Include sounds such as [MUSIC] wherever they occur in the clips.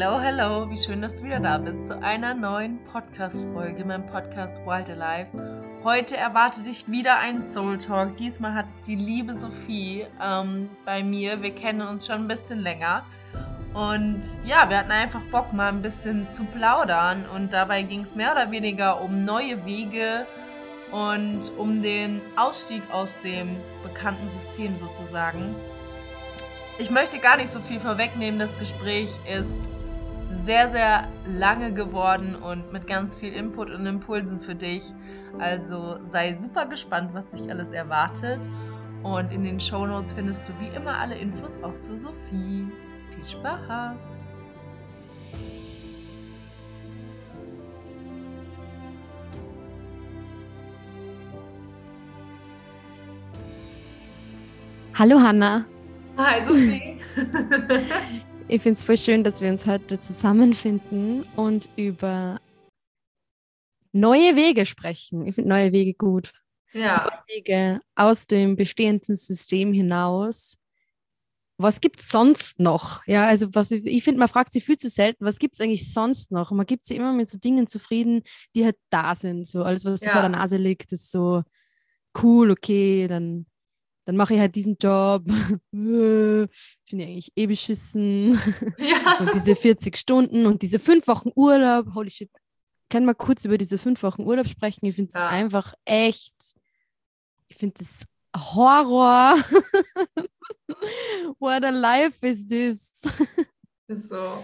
Hello, hello, wie schön, dass du wieder da bist zu einer neuen Podcast-Folge, meinem Podcast Wild Alive. Heute erwartet dich wieder ein Soul Talk. Diesmal hat es die liebe Sophie ähm, bei mir. Wir kennen uns schon ein bisschen länger. Und ja, wir hatten einfach Bock, mal ein bisschen zu plaudern. Und dabei ging es mehr oder weniger um neue Wege und um den Ausstieg aus dem bekannten System sozusagen. Ich möchte gar nicht so viel vorwegnehmen. Das Gespräch ist sehr, sehr lange geworden und mit ganz viel Input und Impulsen für dich. Also sei super gespannt, was dich alles erwartet. Und in den Show Notes findest du wie immer alle Infos auch zu Sophie. Viel Spaß! Hallo Hanna. Hi Sophie. [LAUGHS] ich finde es voll schön, dass wir uns heute zusammenfinden und über neue Wege sprechen. Ich finde neue Wege gut. Ja. Neue Wege aus dem bestehenden System hinaus. Was gibt es sonst noch? Ja, also was ich, ich finde, man fragt sich viel zu selten, was gibt es eigentlich sonst noch? Und man gibt sich immer mit so Dingen zufrieden, die halt da sind. So alles, was ja. vor der Nase liegt, ist so cool, okay, dann dann mache ich halt diesen Job. Finde [LAUGHS] ich eigentlich eh beschissen. Ja. Und diese 40 Stunden und diese fünf Wochen Urlaub. Holy shit. Kann mal kurz über diese fünf Wochen Urlaub sprechen? Ich finde es ja. einfach echt. Ich finde das Horror. [LAUGHS] What a life is this? Ist so.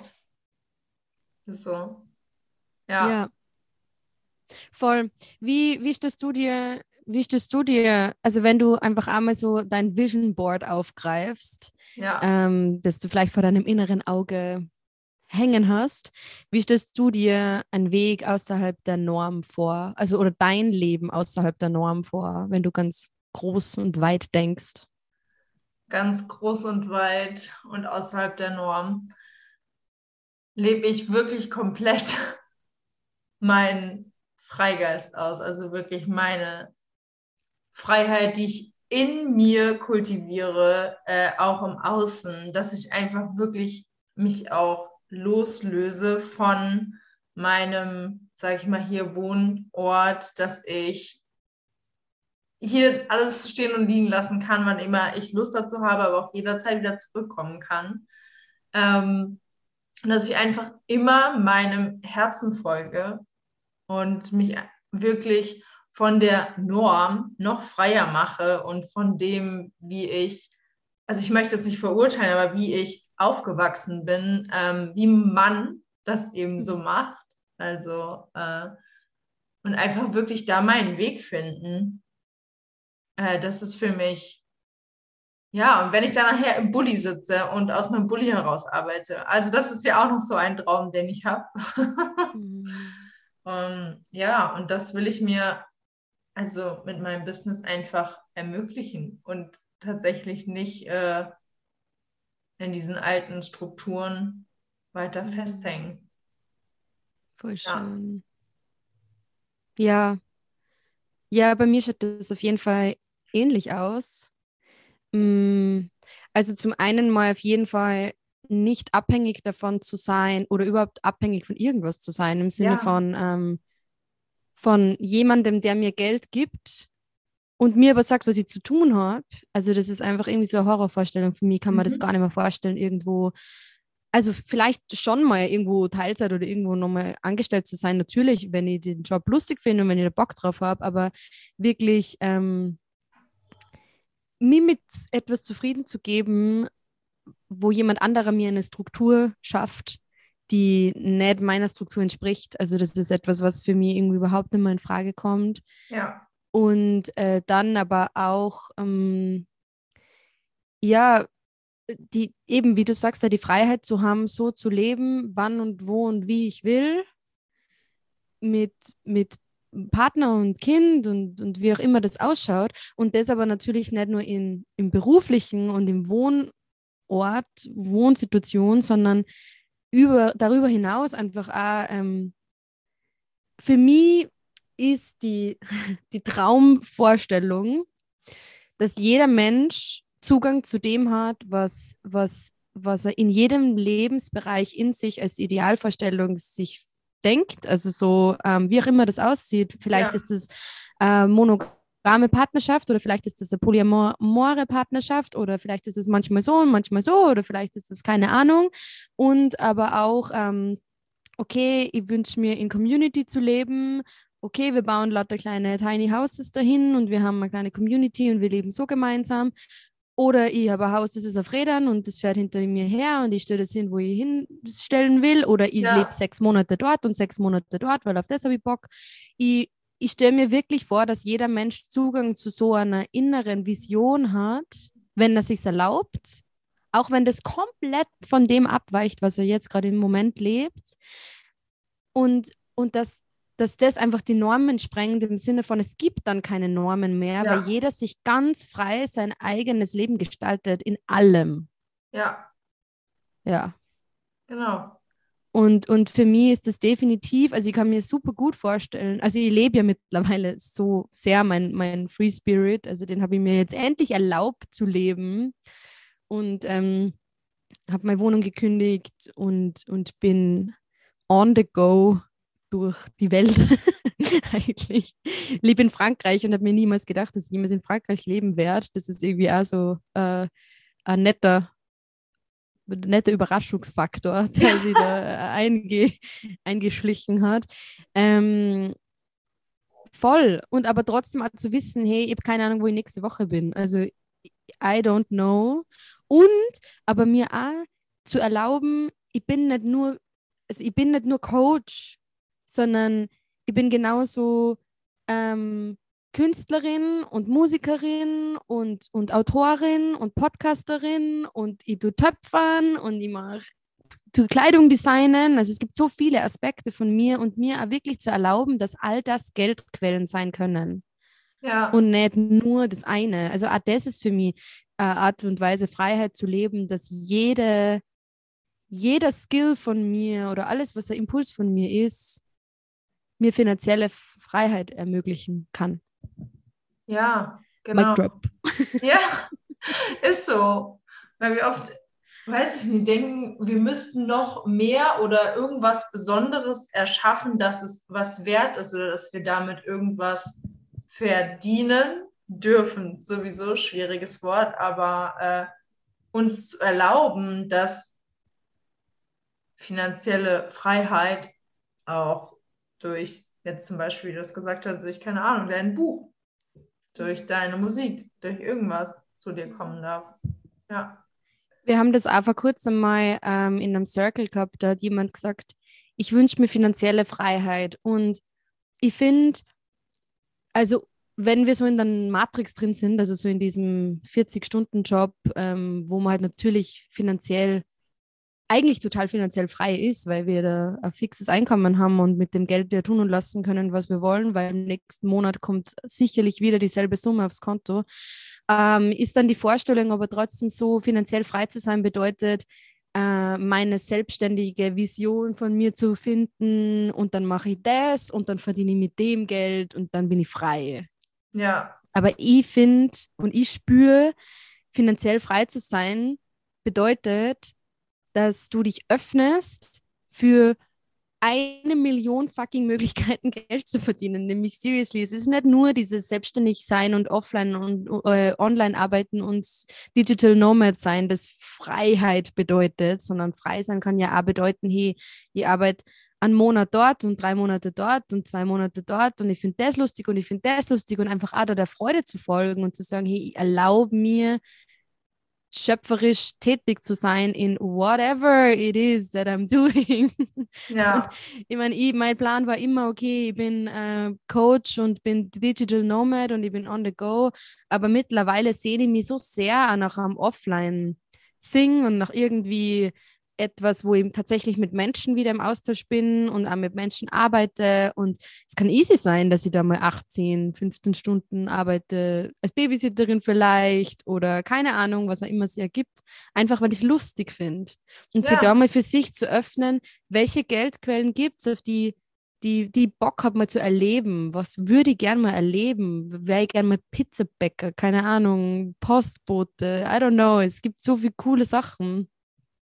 Ist so. Ja. ja. Voll. Wie, wie stellst du dir wie stellst du dir, also wenn du einfach einmal so dein Vision Board aufgreifst, ja. ähm, das du vielleicht vor deinem inneren Auge hängen hast, wie stellst du dir einen Weg außerhalb der Norm vor, also oder dein Leben außerhalb der Norm vor, wenn du ganz groß und weit denkst? Ganz groß und weit und außerhalb der Norm lebe ich wirklich komplett [LAUGHS] mein Freigeist aus, also wirklich meine Freiheit, die ich in mir kultiviere, äh, auch im Außen, dass ich einfach wirklich mich auch loslöse von meinem, sage ich mal, hier Wohnort, dass ich hier alles stehen und liegen lassen kann, wann immer ich Lust dazu habe, aber auch jederzeit wieder zurückkommen kann. Ähm, dass ich einfach immer meinem Herzen folge und mich wirklich von der Norm noch freier mache und von dem, wie ich, also ich möchte es nicht verurteilen, aber wie ich aufgewachsen bin, ähm, wie man das eben so macht. Also äh, und einfach wirklich da meinen Weg finden. Äh, das ist für mich, ja, und wenn ich dann nachher im Bulli sitze und aus meinem Bulli heraus arbeite, also das ist ja auch noch so ein Traum, den ich habe. [LAUGHS] mhm. um, ja, und das will ich mir also mit meinem Business einfach ermöglichen und tatsächlich nicht äh, in diesen alten Strukturen weiter mhm. festhängen. Voll schön. Ja. ja. Ja, bei mir schaut das auf jeden Fall ähnlich aus. Mm, also zum einen mal auf jeden Fall nicht abhängig davon zu sein oder überhaupt abhängig von irgendwas zu sein, im Sinne ja. von, ähm, von jemandem, der mir Geld gibt und mir aber sagt, was ich zu tun habe. Also das ist einfach irgendwie so eine Horrorvorstellung. Für mich kann man mhm. das gar nicht mehr vorstellen, irgendwo, also vielleicht schon mal irgendwo Teilzeit oder irgendwo nochmal angestellt zu sein, natürlich, wenn ich den Job lustig finde und wenn ich da Bock drauf habe, aber wirklich ähm, mir mit etwas zufrieden zu geben, wo jemand anderer mir eine Struktur schafft, die nicht meiner Struktur entspricht. Also das ist etwas, was für mich irgendwie überhaupt nicht mehr in Frage kommt. Ja. Und äh, dann aber auch, ähm, ja, die eben, wie du sagst, die Freiheit zu haben, so zu leben, wann und wo und wie ich will, mit, mit Partner und Kind und, und wie auch immer das ausschaut. Und das aber natürlich nicht nur in, im beruflichen und im Wohnort, Wohnsituation, sondern über, darüber hinaus einfach auch, ähm, für mich ist die, [LAUGHS] die Traumvorstellung, dass jeder Mensch Zugang zu dem hat, was, was was er in jedem Lebensbereich in sich als Idealvorstellung sich denkt. Also so, ähm, wie auch immer das aussieht. Vielleicht ja. ist es äh, monogame Partnerschaft oder vielleicht ist es eine polyamore Partnerschaft oder vielleicht ist es manchmal so und manchmal so oder vielleicht ist es keine Ahnung. Und aber auch, ähm, okay, ich wünsche mir in Community zu leben okay, wir bauen lauter kleine Tiny Houses dahin und wir haben eine kleine Community und wir leben so gemeinsam. Oder ich habe ein Haus, das ist auf Rädern und das fährt hinter mir her und ich stelle das hin, wo ich hinstellen will. Oder ich ja. lebe sechs Monate dort und sechs Monate dort, weil auf das habe ich Bock. Ich, ich stelle mir wirklich vor, dass jeder Mensch Zugang zu so einer inneren Vision hat, wenn er sich erlaubt, auch wenn das komplett von dem abweicht, was er jetzt gerade im Moment lebt. Und, und dass dass das einfach die Normen sprengt im Sinne von, es gibt dann keine Normen mehr, ja. weil jeder sich ganz frei sein eigenes Leben gestaltet in allem. Ja. Ja. Genau. Und, und für mich ist das definitiv, also ich kann mir super gut vorstellen, also ich lebe ja mittlerweile so sehr mein, mein Free Spirit, also den habe ich mir jetzt endlich erlaubt zu leben und ähm, habe meine Wohnung gekündigt und, und bin on the go durch die Welt [LAUGHS] eigentlich. Ich lebe in Frankreich und habe mir niemals gedacht, dass ich jemals in Frankreich leben werde. Das ist irgendwie auch so äh, ein netter, netter Überraschungsfaktor, [LAUGHS] der sich da einge, eingeschlichen hat. Ähm, voll. Und aber trotzdem auch zu wissen, hey, ich habe keine Ahnung, wo ich nächste Woche bin. Also I don't know. Und aber mir auch zu erlauben, ich bin nicht nur, also ich bin nicht nur Coach sondern ich bin genauso ähm, Künstlerin und Musikerin und, und Autorin und Podcasterin und ich tue Töpfern und ich mache Kleidung designen. Also es gibt so viele Aspekte von mir und mir auch wirklich zu erlauben, dass all das Geldquellen sein können. Ja. Und nicht nur das eine. Also auch das ist für mich eine Art und Weise, Freiheit zu leben, dass jede, jeder Skill von mir oder alles, was der Impuls von mir ist, mir finanzielle Freiheit ermöglichen kann. Ja, genau. [LAUGHS] Ja, ist so. Weil wir oft, weiß ich nicht, denken, wir müssten noch mehr oder irgendwas Besonderes erschaffen, dass es was wert ist oder dass wir damit irgendwas verdienen dürfen. Sowieso schwieriges Wort, aber äh, uns zu erlauben, dass finanzielle Freiheit auch durch jetzt zum Beispiel, wie du es gesagt hast, durch, keine Ahnung, dein Buch, durch deine Musik, durch irgendwas zu dir kommen darf. Ja. Wir haben das auch vor kurzem mal ähm, in einem Circle gehabt, da hat jemand gesagt, ich wünsche mir finanzielle Freiheit. Und ich finde, also wenn wir so in der Matrix drin sind, also so in diesem 40-Stunden-Job, ähm, wo man halt natürlich finanziell eigentlich total finanziell frei ist, weil wir da ein fixes Einkommen haben und mit dem Geld wir tun und lassen können, was wir wollen, weil im nächsten Monat kommt sicherlich wieder dieselbe Summe aufs Konto, ähm, ist dann die Vorstellung, aber trotzdem so finanziell frei zu sein, bedeutet, äh, meine selbstständige Vision von mir zu finden und dann mache ich das und dann verdiene ich mit dem Geld und dann bin ich frei. Ja. Aber ich finde und ich spüre, finanziell frei zu sein bedeutet, dass du dich öffnest für eine Million fucking Möglichkeiten, [LAUGHS] Geld zu verdienen. Nämlich seriously, es ist nicht nur dieses selbstständig sein und offline und äh, online arbeiten und Digital Nomad sein, das Freiheit bedeutet, sondern frei sein kann ja auch bedeuten, hey, ich arbeite einen Monat dort und drei Monate dort und zwei Monate dort und ich finde das lustig und ich finde das lustig und einfach auch da der Freude zu folgen und zu sagen, hey, ich erlaube mir, schöpferisch tätig zu sein in whatever it is that I'm [LAUGHS] doing. Ja. ich meine, ich, mein Plan war immer, okay, ich bin äh, Coach und bin Digital Nomad und ich bin on the go, aber mittlerweile sehe ich mich so sehr nach einem Offline-Thing und nach irgendwie etwas, wo ich tatsächlich mit Menschen wieder im Austausch bin und auch mit Menschen arbeite. Und es kann easy sein, dass ich da mal 18, 15 Stunden arbeite, als Babysitterin vielleicht oder keine Ahnung, was auch immer sie ergibt, einfach weil ich es lustig finde. Und ja. sie da mal für sich zu öffnen, welche Geldquellen gibt es, auf die die, die Bock hat, mal zu erleben. Was würde ich gern mal erleben? Wäre ich gern mal Pizzabäcker, keine Ahnung, Postbote, I don't know. Es gibt so viele coole Sachen.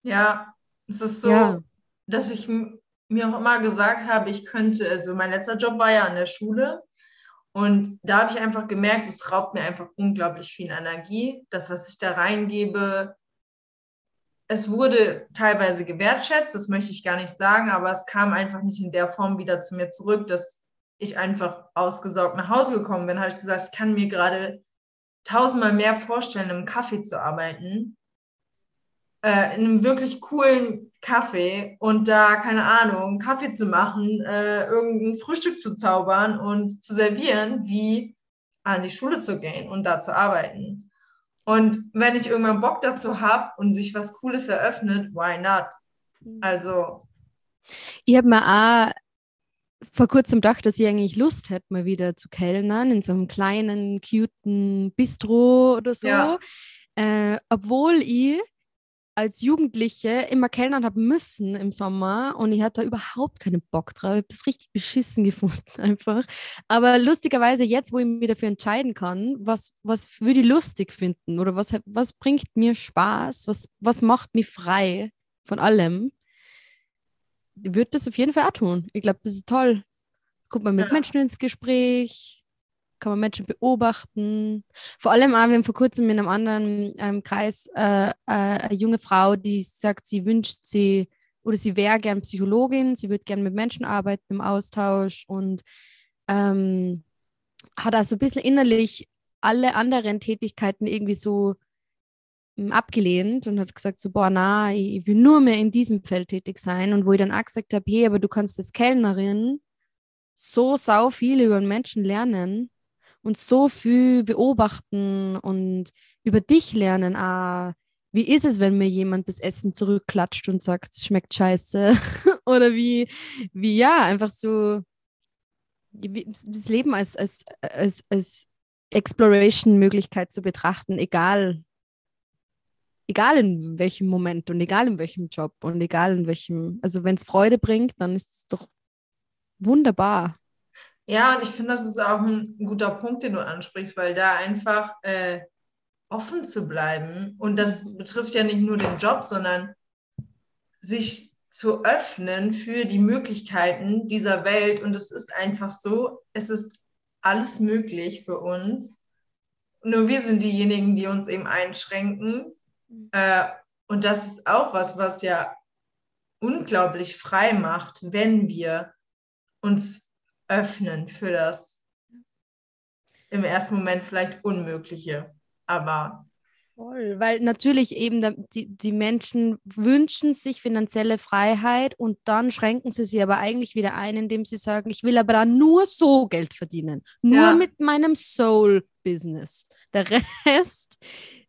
Ja, es ist so, ja. dass ich mir auch immer gesagt habe, ich könnte, also mein letzter Job war ja an der Schule und da habe ich einfach gemerkt, es raubt mir einfach unglaublich viel Energie. Das, was ich da reingebe, es wurde teilweise gewertschätzt, das möchte ich gar nicht sagen, aber es kam einfach nicht in der Form wieder zu mir zurück, dass ich einfach ausgesaugt nach Hause gekommen bin. Habe ich gesagt, ich kann mir gerade tausendmal mehr vorstellen, im Kaffee zu arbeiten, äh, in einem wirklich coolen Kaffee und da, keine Ahnung, Kaffee zu machen, äh, irgendein Frühstück zu zaubern und zu servieren, wie an die Schule zu gehen und da zu arbeiten. Und wenn ich irgendwann Bock dazu habe und sich was Cooles eröffnet, why not? Mhm. Also. Ich habe mir auch vor kurzem gedacht, dass ich eigentlich Lust hätte, mal wieder zu kellnern in so einem kleinen, cuten Bistro oder so. Ja. Äh, obwohl ich als Jugendliche immer kellnern haben müssen im Sommer und ich hatte da überhaupt keinen Bock drauf. Ich habe das richtig beschissen [LAUGHS] gefunden einfach. Aber lustigerweise jetzt, wo ich mich dafür entscheiden kann, was, was würde ich lustig finden oder was, was bringt mir Spaß, was, was macht mich frei von allem, würde das auf jeden Fall auch tun. Ich glaube, das ist toll. Kommt man mit ja. Menschen ins Gespräch, kann man Menschen beobachten. Vor allem auch, wir haben vor kurzem in einem anderen ähm, Kreis äh, äh, eine junge Frau, die sagt, sie wünscht sie oder sie wäre gern Psychologin, sie würde gern mit Menschen arbeiten im Austausch und ähm, hat also ein bisschen innerlich alle anderen Tätigkeiten irgendwie so ähm, abgelehnt und hat gesagt so, boah, na, ich will nur mehr in diesem Feld tätig sein und wo ich dann auch gesagt habe, hey, aber du kannst als Kellnerin so sau viel über einen Menschen lernen und so viel beobachten und über dich lernen. Ah, wie ist es, wenn mir jemand das Essen zurückklatscht und sagt, es schmeckt scheiße? [LAUGHS] Oder wie, wie ja, einfach so das Leben als, als, als, als Exploration-Möglichkeit zu betrachten, egal, egal in welchem Moment und egal in welchem Job und egal in welchem, also wenn es Freude bringt, dann ist es doch wunderbar. Ja, und ich finde, das ist auch ein guter Punkt, den du ansprichst, weil da einfach äh, offen zu bleiben und das betrifft ja nicht nur den Job, sondern sich zu öffnen für die Möglichkeiten dieser Welt. Und es ist einfach so, es ist alles möglich für uns. Nur wir sind diejenigen, die uns eben einschränken. Äh, und das ist auch was, was ja unglaublich frei macht, wenn wir uns öffnen für das im ersten Moment vielleicht Unmögliche. Aber weil natürlich eben die, die Menschen wünschen sich finanzielle Freiheit und dann schränken sie sie aber eigentlich wieder ein, indem sie sagen, ich will aber dann nur so Geld verdienen, nur ja. mit meinem Soul-Business. Der Rest,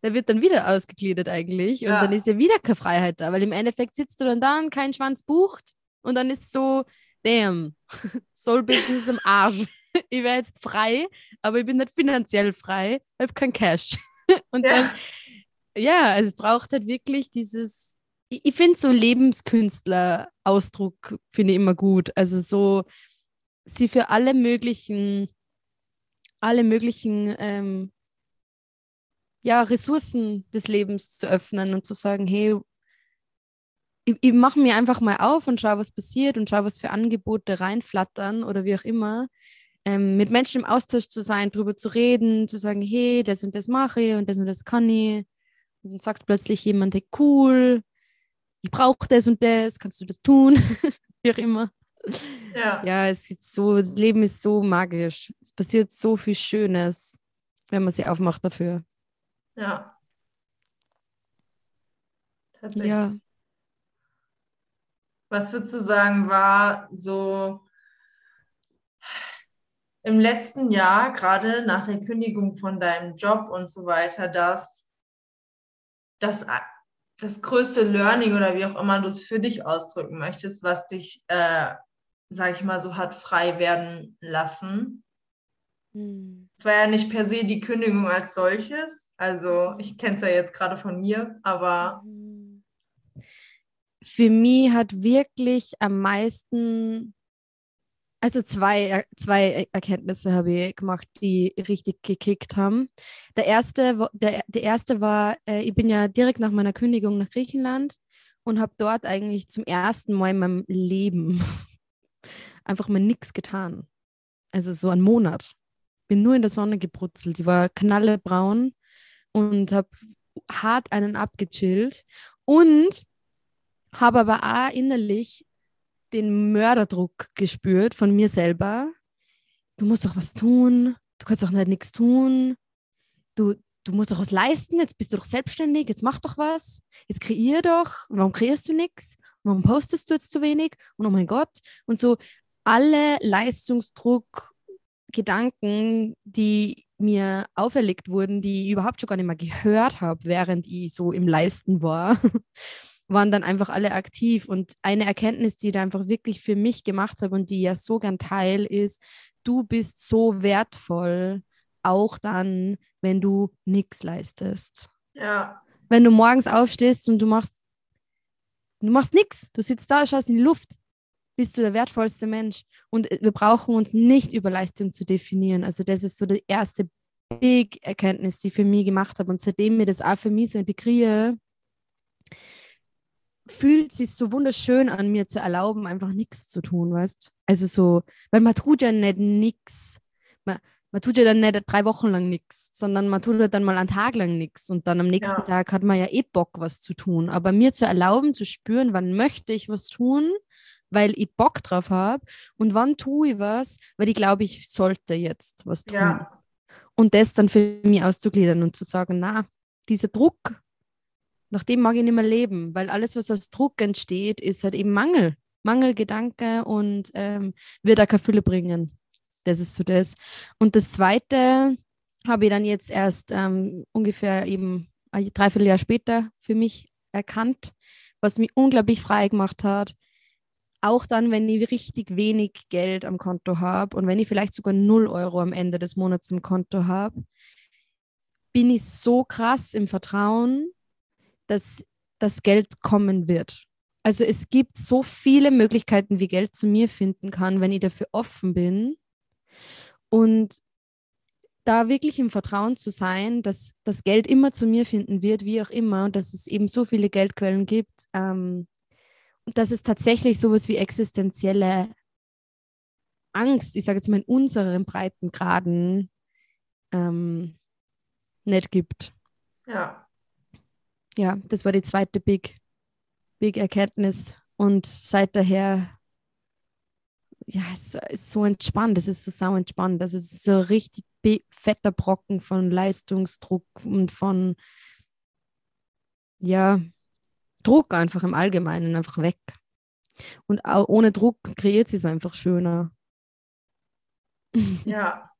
der wird dann wieder ausgegliedert eigentlich und ja. dann ist ja wieder keine Freiheit da, weil im Endeffekt sitzt du dann da und kein Schwanz bucht und dann ist so, damn, [LAUGHS] Soul Business im Arsch. [LAUGHS] Ich wäre jetzt frei, aber ich bin nicht finanziell frei, ich habe kein Cash. [LAUGHS] Und ja. dann, ja, also es braucht halt wirklich dieses, ich, ich finde so Lebenskünstler-Ausdruck, finde ich immer gut. Also so, sie für alle möglichen, alle möglichen ähm, ja, Ressourcen des Lebens zu öffnen und zu sagen, hey, ich, ich mache mir einfach mal auf und schaue, was passiert und schaue, was für Angebote reinflattern oder wie auch immer. Ähm, mit Menschen im Austausch zu sein, darüber zu reden, zu sagen, hey, das und das mache ich und das und das kann ich. Und dann sagt plötzlich jemand, hey, cool, ich brauche das und das, kannst du das tun? [LAUGHS] wie auch immer. Ja. ja, es gibt so, das Leben ist so magisch. Es passiert so viel Schönes, wenn man sich aufmacht dafür. Ja. Tatsächlich. Ja. Was würdest du sagen, war so im letzten Jahr, gerade nach der Kündigung von deinem Job und so weiter, dass das, das größte Learning oder wie auch immer du es für dich ausdrücken möchtest, was dich, äh, sag ich mal, so hat frei werden lassen? Hm. Es war ja nicht per se die Kündigung als solches. Also ich kenne es ja jetzt gerade von mir, aber mhm für mich hat wirklich am meisten, also zwei, zwei Erkenntnisse habe ich gemacht, die richtig gekickt haben. Der erste, der, der erste war, äh, ich bin ja direkt nach meiner Kündigung nach Griechenland und habe dort eigentlich zum ersten Mal in meinem Leben [LAUGHS] einfach mal nichts getan. Also so einen Monat. Bin nur in der Sonne gebrutzelt. Die war knallebraun und habe hart einen abgechillt und habe aber auch innerlich den Mörderdruck gespürt von mir selber. Du musst doch was tun, du kannst doch nicht nichts tun, du, du musst doch was leisten, jetzt bist du doch selbstständig, jetzt mach doch was, jetzt kreier doch, warum kreierst du nichts, warum postest du jetzt zu wenig? Und oh mein Gott. Und so alle Leistungsdruck, Gedanken, die mir auferlegt wurden, die ich überhaupt schon gar nicht mehr gehört habe, während ich so im Leisten war, [LAUGHS] waren dann einfach alle aktiv. Und eine Erkenntnis, die ich da einfach wirklich für mich gemacht habe und die ja so gern teil ist, du bist so wertvoll, auch dann, wenn du nichts leistest. Ja. Wenn du morgens aufstehst und du machst, du machst nichts, du sitzt da, schaust in die Luft, bist du der wertvollste Mensch. Und wir brauchen uns nicht über Leistung zu definieren. Also das ist so die erste Big Erkenntnis, die ich für mich gemacht habe. Und seitdem mir das auch für mich so integriere, fühlt sich so wunderschön an, mir zu erlauben, einfach nichts zu tun, weißt Also so, weil man tut ja nicht nichts. Man, man tut ja dann nicht drei Wochen lang nichts, sondern man tut ja dann mal einen Tag lang nichts und dann am nächsten ja. Tag hat man ja eh Bock, was zu tun. Aber mir zu erlauben, zu spüren, wann möchte ich was tun, weil ich Bock drauf habe und wann tue ich was, weil ich glaube, ich sollte jetzt was tun. Ja. Und das dann für mich auszugliedern und zu sagen, na, dieser Druck, nach dem mag ich nicht mehr leben, weil alles, was aus Druck entsteht, ist halt eben Mangel. Mangelgedanke und ähm, wird auch keine Fülle bringen. Das ist so das. Und das Zweite habe ich dann jetzt erst ähm, ungefähr eben ein Dreivierteljahr später für mich erkannt, was mich unglaublich frei gemacht hat. Auch dann, wenn ich richtig wenig Geld am Konto habe und wenn ich vielleicht sogar 0 Euro am Ende des Monats im Konto habe, bin ich so krass im Vertrauen, dass das Geld kommen wird. Also es gibt so viele Möglichkeiten, wie Geld zu mir finden kann, wenn ich dafür offen bin. Und da wirklich im Vertrauen zu sein, dass das Geld immer zu mir finden wird, wie auch immer, und dass es eben so viele Geldquellen gibt, ähm, und dass es tatsächlich sowas wie existenzielle Angst, ich sage jetzt mal in unseren Breitengraden, ähm, nicht gibt. Ja. Ja, das war die zweite Big, Big Erkenntnis. Und seit daher ja, es ist so entspannt, es ist so sau entspannt. Also es ist so richtig fetter Brocken von Leistungsdruck und von ja, Druck einfach im Allgemeinen einfach weg. Und auch ohne Druck kreiert sie es einfach schöner. Ja,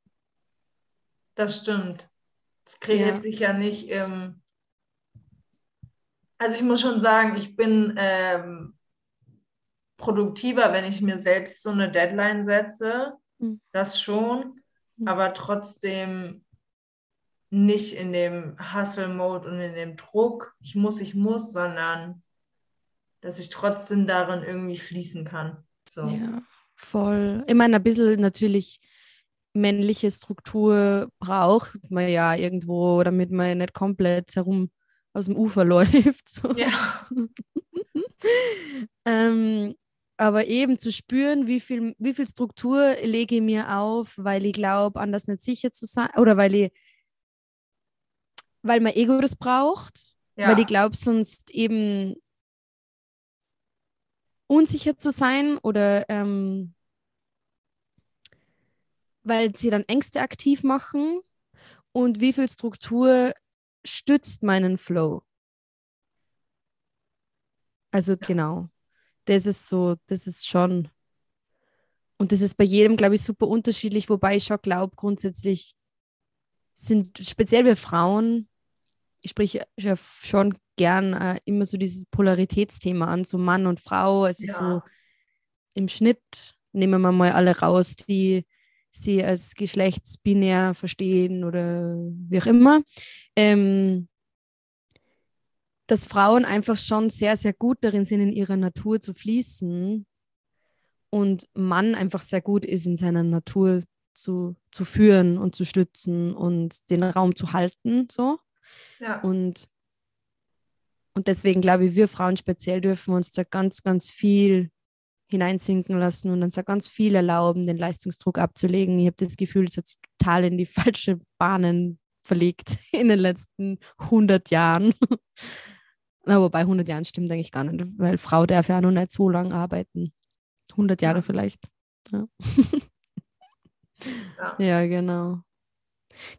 das stimmt. Es kreiert ja. sich ja nicht im. Also ich muss schon sagen, ich bin ähm, produktiver, wenn ich mir selbst so eine Deadline setze. Mhm. Das schon. Mhm. Aber trotzdem nicht in dem Hustle-Mode und in dem Druck, ich muss, ich muss, sondern dass ich trotzdem darin irgendwie fließen kann. So. Ja, voll. Ich meine, ein bisschen natürlich männliche Struktur braucht man ja irgendwo, damit man nicht komplett herum aus dem Ufer [LAUGHS] läuft. So. Ja. [LAUGHS] ähm, aber eben zu spüren, wie viel, wie viel Struktur lege ich mir auf, weil ich glaube, anders nicht sicher zu sein oder weil ich, weil mein Ego das braucht, ja. weil ich glaube, sonst eben unsicher zu sein oder ähm, weil sie dann Ängste aktiv machen und wie viel Struktur stützt meinen Flow. Also genau das ist so, das ist schon. Und das ist bei jedem, glaube ich, super unterschiedlich, wobei ich schon glaube, grundsätzlich sind speziell wir Frauen, ich spreche ja schon gern äh, immer so dieses Polaritätsthema an, so Mann und Frau, also ja. so im Schnitt nehmen wir mal alle raus, die sie als geschlechtsbinär verstehen oder wie auch immer. Ähm, dass Frauen einfach schon sehr, sehr gut darin sind, in ihrer Natur zu fließen und Mann einfach sehr gut ist, in seiner Natur zu, zu führen und zu stützen und den Raum zu halten. So. Ja. Und, Und deswegen glaube ich, wir Frauen speziell dürfen uns da ganz, ganz viel hineinsinken lassen und uns da ganz viel erlauben, den Leistungsdruck abzulegen. Ich habe das Gefühl, es hat sich total in die [LAUGHS] falsche Bahnen verlegt [LAUGHS] in den letzten 100 Jahren. [LAUGHS] Na, wobei 100 Jahren stimmt eigentlich gar nicht, weil Frau darf ja noch nicht so lange arbeiten. 100 Jahre ja. vielleicht. Ja. ja. ja, genau.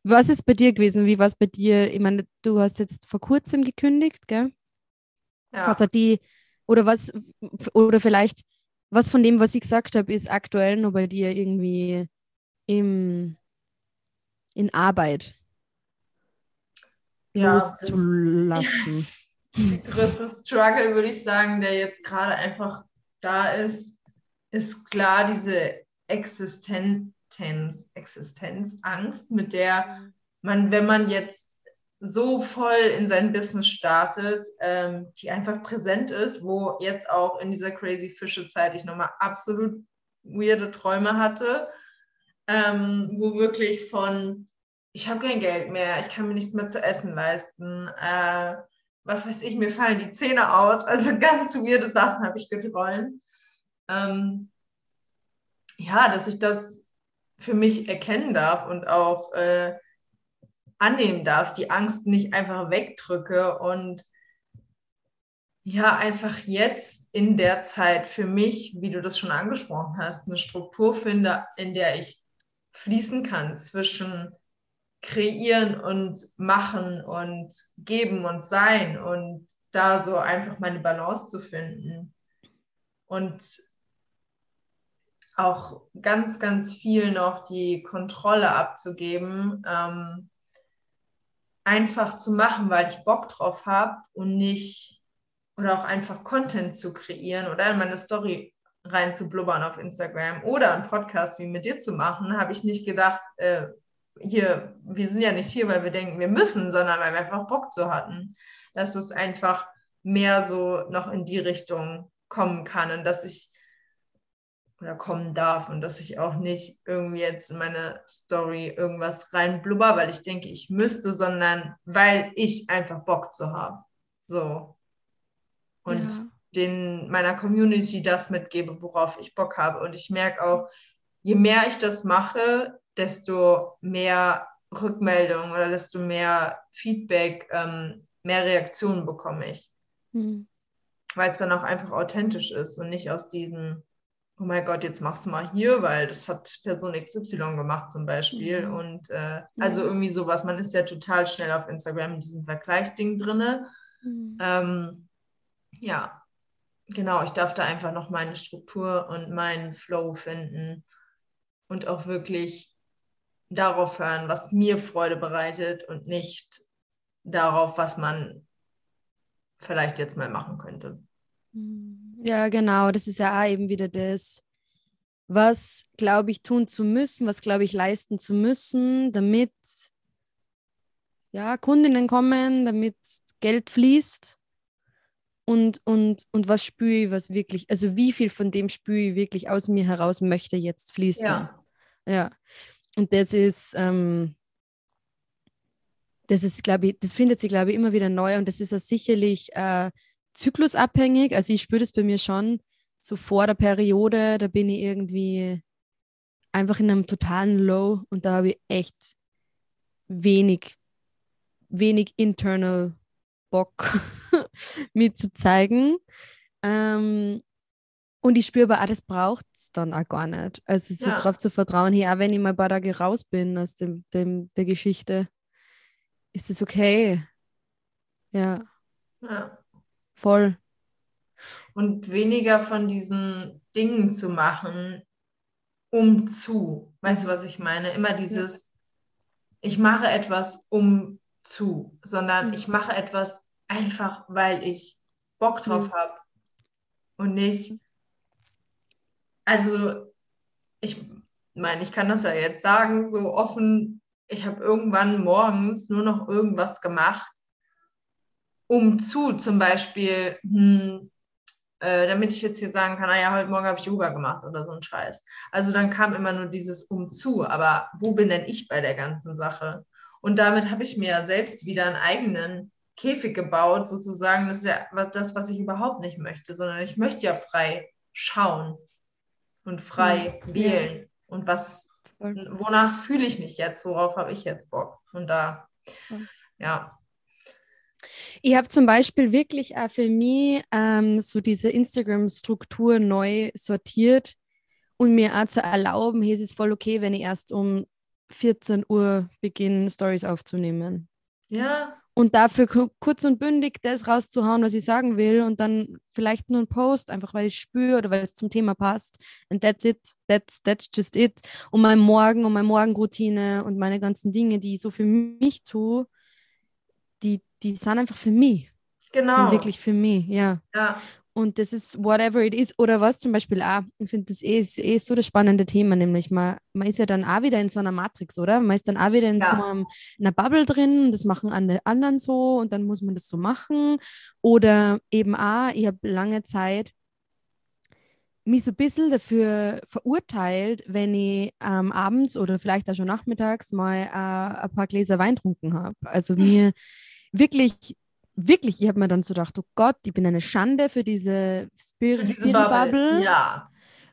Was ist bei dir gewesen? Wie war es bei dir? Ich meine, du hast jetzt vor kurzem gekündigt, gell? Ja. Was hat die, oder was, oder vielleicht, was von dem, was ich gesagt habe, ist aktuell nur bei dir irgendwie im, in Arbeit ja, loszulassen? [LAUGHS] Der größte Struggle, würde ich sagen, der jetzt gerade einfach da ist, ist klar diese Existenz, Existenzangst, mit der man, wenn man jetzt so voll in sein Business startet, ähm, die einfach präsent ist, wo jetzt auch in dieser crazy Fische-Zeit ich nochmal absolut weirde Träume hatte, ähm, wo wirklich von, ich habe kein Geld mehr, ich kann mir nichts mehr zu essen leisten, äh, was weiß ich, mir fallen die Zähne aus, also [LAUGHS] ganz weirde Sachen habe ich geträumt. Ähm, ja, dass ich das für mich erkennen darf und auch äh, annehmen darf, die Angst nicht einfach wegdrücke und ja, einfach jetzt in der Zeit für mich, wie du das schon angesprochen hast, eine Struktur finde, in der ich fließen kann zwischen kreieren und machen und geben und sein und da so einfach meine Balance zu finden. Und auch ganz, ganz viel noch die Kontrolle abzugeben, ähm, einfach zu machen, weil ich Bock drauf habe und nicht, oder auch einfach Content zu kreieren oder in meine Story rein zu blubbern auf Instagram oder einen Podcast wie mit dir zu machen, habe ich nicht gedacht, äh, hier, wir sind ja nicht hier, weil wir denken, wir müssen, sondern weil wir einfach Bock zu hatten. Dass es einfach mehr so noch in die Richtung kommen kann und dass ich oder kommen darf und dass ich auch nicht irgendwie jetzt in meine Story irgendwas reinblubber, weil ich denke, ich müsste, sondern weil ich einfach Bock zu haben. So. Und ja. den, meiner Community das mitgebe, worauf ich Bock habe. Und ich merke auch, je mehr ich das mache, desto mehr Rückmeldung oder desto mehr Feedback, ähm, mehr Reaktionen bekomme ich. Mhm. Weil es dann auch einfach authentisch ist und nicht aus diesem oh mein Gott, jetzt machst du mal hier, weil das hat Person XY gemacht zum Beispiel. Mhm. Und äh, also irgendwie sowas, man ist ja total schnell auf Instagram in diesem Vergleichding drin. Mhm. Ähm, ja, genau, ich darf da einfach noch meine Struktur und meinen Flow finden und auch wirklich darauf hören, was mir Freude bereitet und nicht darauf, was man vielleicht jetzt mal machen könnte. Mhm. Ja, genau. Das ist ja auch eben wieder das, was, glaube ich, tun zu müssen, was, glaube ich, leisten zu müssen, damit ja, Kundinnen kommen, damit Geld fließt. Und, und, und was spüre ich, was wirklich, also wie viel von dem spüre ich wirklich aus mir heraus möchte jetzt fließen. Ja. ja. Und das ist, ähm, das ist, glaube ich, das findet sich, glaube ich, immer wieder neu und das ist ja sicherlich äh, zyklusabhängig. Also ich spüre das bei mir schon so vor der Periode, da bin ich irgendwie einfach in einem totalen Low und da habe ich echt wenig, wenig internal Bock [LAUGHS] mit zu zeigen. Ähm, und ich spüre aber auch, das braucht es dann auch gar nicht. Also so ja. darauf zu vertrauen, hier, auch wenn ich mal ein paar Tage raus bin aus dem, dem, der Geschichte, ist es okay. Ja. Ja. Voll. Und weniger von diesen Dingen zu machen, um zu. Weißt du, was ich meine? Immer dieses, ich mache etwas um zu, sondern mhm. ich mache etwas einfach, weil ich Bock drauf mhm. habe. Und nicht, also ich meine, ich kann das ja jetzt sagen, so offen, ich habe irgendwann morgens nur noch irgendwas gemacht, um zu zum Beispiel, hm, äh, damit ich jetzt hier sagen kann, naja, heute Morgen habe ich Yoga gemacht oder so ein Scheiß. Also dann kam immer nur dieses um zu, aber wo bin denn ich bei der ganzen Sache? Und damit habe ich mir selbst wieder einen eigenen Käfig gebaut, sozusagen. Das ist ja das, was ich überhaupt nicht möchte, sondern ich möchte ja frei schauen und frei ja. wählen. Und was, wonach fühle ich mich jetzt? Worauf habe ich jetzt Bock? Und da, ja. Ich habe zum Beispiel wirklich auch für mich ähm, so diese Instagram-Struktur neu sortiert und mir auch zu erlauben, hey, es ist voll okay, wenn ich erst um 14 Uhr beginne, Stories aufzunehmen. Ja. Und dafür kurz und bündig das rauszuhauen, was ich sagen will und dann vielleicht nur ein Post, einfach weil ich spüre oder weil es zum Thema passt. And that's it. That's, that's just it. Und mein Morgen und meine Morgenroutine und meine ganzen Dinge, die ich so für mich tue, die, die sind einfach für mich. Genau. Sind wirklich für mich, ja. Ja. Und das ist whatever it is. Oder was zum Beispiel auch, ich finde das eh, ist eh so das spannende Thema, nämlich man, man ist ja dann auch wieder in so einer Matrix, oder? Man ist dann auch wieder in ja. so einem, einer Bubble drin, das machen alle anderen so und dann muss man das so machen. Oder eben auch, ich habe lange Zeit mich so ein bisschen dafür verurteilt, wenn ich ähm, abends oder vielleicht auch schon nachmittags mal äh, ein paar Gläser Wein trunken habe. Also mir [LAUGHS] wirklich wirklich, ich habe mir dann so gedacht, oh Gott, ich bin eine Schande für diese Spirit. Bubble. Ja.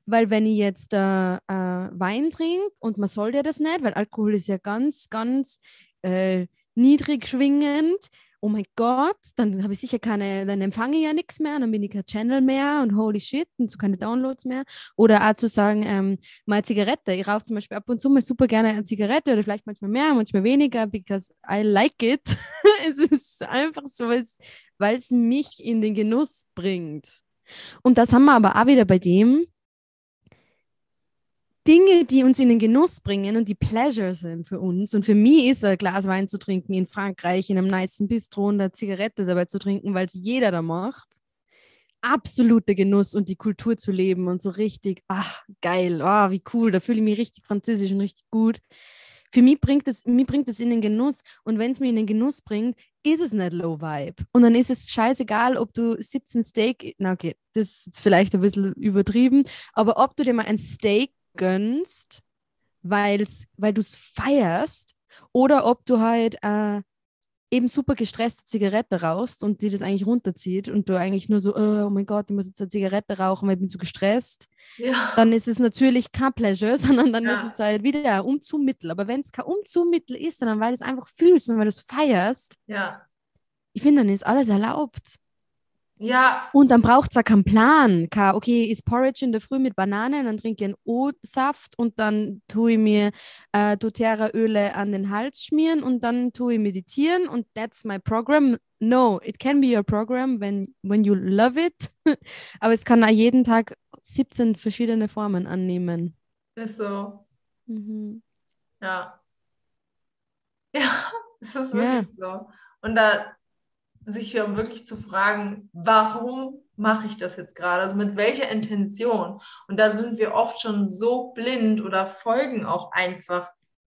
Weil wenn ich jetzt äh, äh, Wein trinke und man soll ja das nicht, weil Alkohol ist ja ganz, ganz äh, niedrig schwingend, oh mein Gott, dann habe ich sicher keine, dann empfange ich ja nichts mehr, dann bin ich kein Channel mehr und holy shit und so keine Downloads mehr. Oder auch zu sagen, ähm, mal Zigarette. Ich rauche zum Beispiel ab und zu mal super gerne eine Zigarette oder vielleicht manchmal mehr, manchmal weniger, because I like it. [LAUGHS] es ist einfach so, weil es mich in den Genuss bringt. Und das haben wir aber auch wieder bei dem, Dinge, die uns in den Genuss bringen und die Pleasure sind für uns. Und für mich ist ein Glas Wein zu trinken in Frankreich, in einem nice Bistro und eine Zigarette dabei zu trinken, weil es jeder da macht. Absoluter Genuss und die Kultur zu leben und so richtig, ach, geil, oh, wie cool, da fühle ich mich richtig französisch und richtig gut. Für mich bringt es, mich bringt es in den Genuss und wenn es mir in den Genuss bringt, ist es nicht Low Vibe. Und dann ist es scheißegal, ob du 17 Steak, na okay, das ist vielleicht ein bisschen übertrieben, aber ob du dir mal ein Steak gönnst, weil's, weil du es feierst, oder ob du halt äh, eben super gestresste Zigarette rauchst und die das eigentlich runterzieht und du eigentlich nur so, oh, oh mein Gott, ich muss jetzt eine Zigarette rauchen, weil ich bin zu gestresst, ja. dann ist es natürlich kein Pleasure, [LAUGHS] sondern dann ja. ist es halt wieder ein Umzumittel. Aber wenn es kein Umzumittel ist, sondern weil du es einfach fühlst und weil du es feierst, ja. ich finde, dann ist alles erlaubt. Ja. Und dann braucht es ja keinen Plan. Kein, okay, ist Porridge in der Früh mit Banane, dann trinke ich einen O-Saft und dann tue ich mir äh, doTERRA-Öle an den Hals schmieren und dann tue ich meditieren und that's my program. No, it can be your program when, when you love it. [LAUGHS] Aber es kann auch jeden Tag 17 verschiedene Formen annehmen. Ist so. Mhm. Ja. [LAUGHS] Ja, es ist wirklich ja. so. Und da sich wirklich zu fragen, warum mache ich das jetzt gerade? Also mit welcher Intention? Und da sind wir oft schon so blind oder folgen auch einfach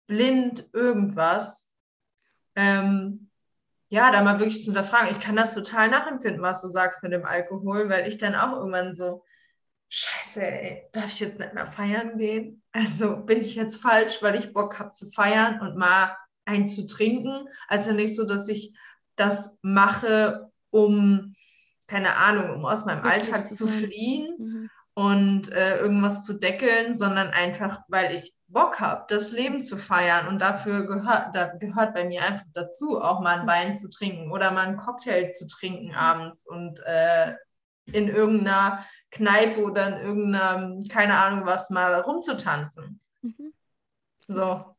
blind irgendwas. Ähm, ja, da mal wirklich zu hinterfragen. Ich kann das total nachempfinden, was du sagst mit dem Alkohol, weil ich dann auch irgendwann so, Scheiße, ey, darf ich jetzt nicht mehr feiern gehen? Also bin ich jetzt falsch, weil ich Bock habe zu feiern und mal einen zu trinken? Also nicht so, dass ich das mache, um, keine Ahnung, um aus meinem Wirklich Alltag zu, fliehen mhm. und äh, irgendwas zu deckeln, sondern einfach, weil ich Bock habe, das Leben zu feiern. Und dafür gehört, da gehört bei mir einfach dazu, auch mal ein Wein zu trinken oder mal einen Cocktail zu trinken mhm. abends und äh, in irgendeiner Kneipe oder in irgendeiner, keine Ahnung was, mal rumzutanzen. Mhm. So,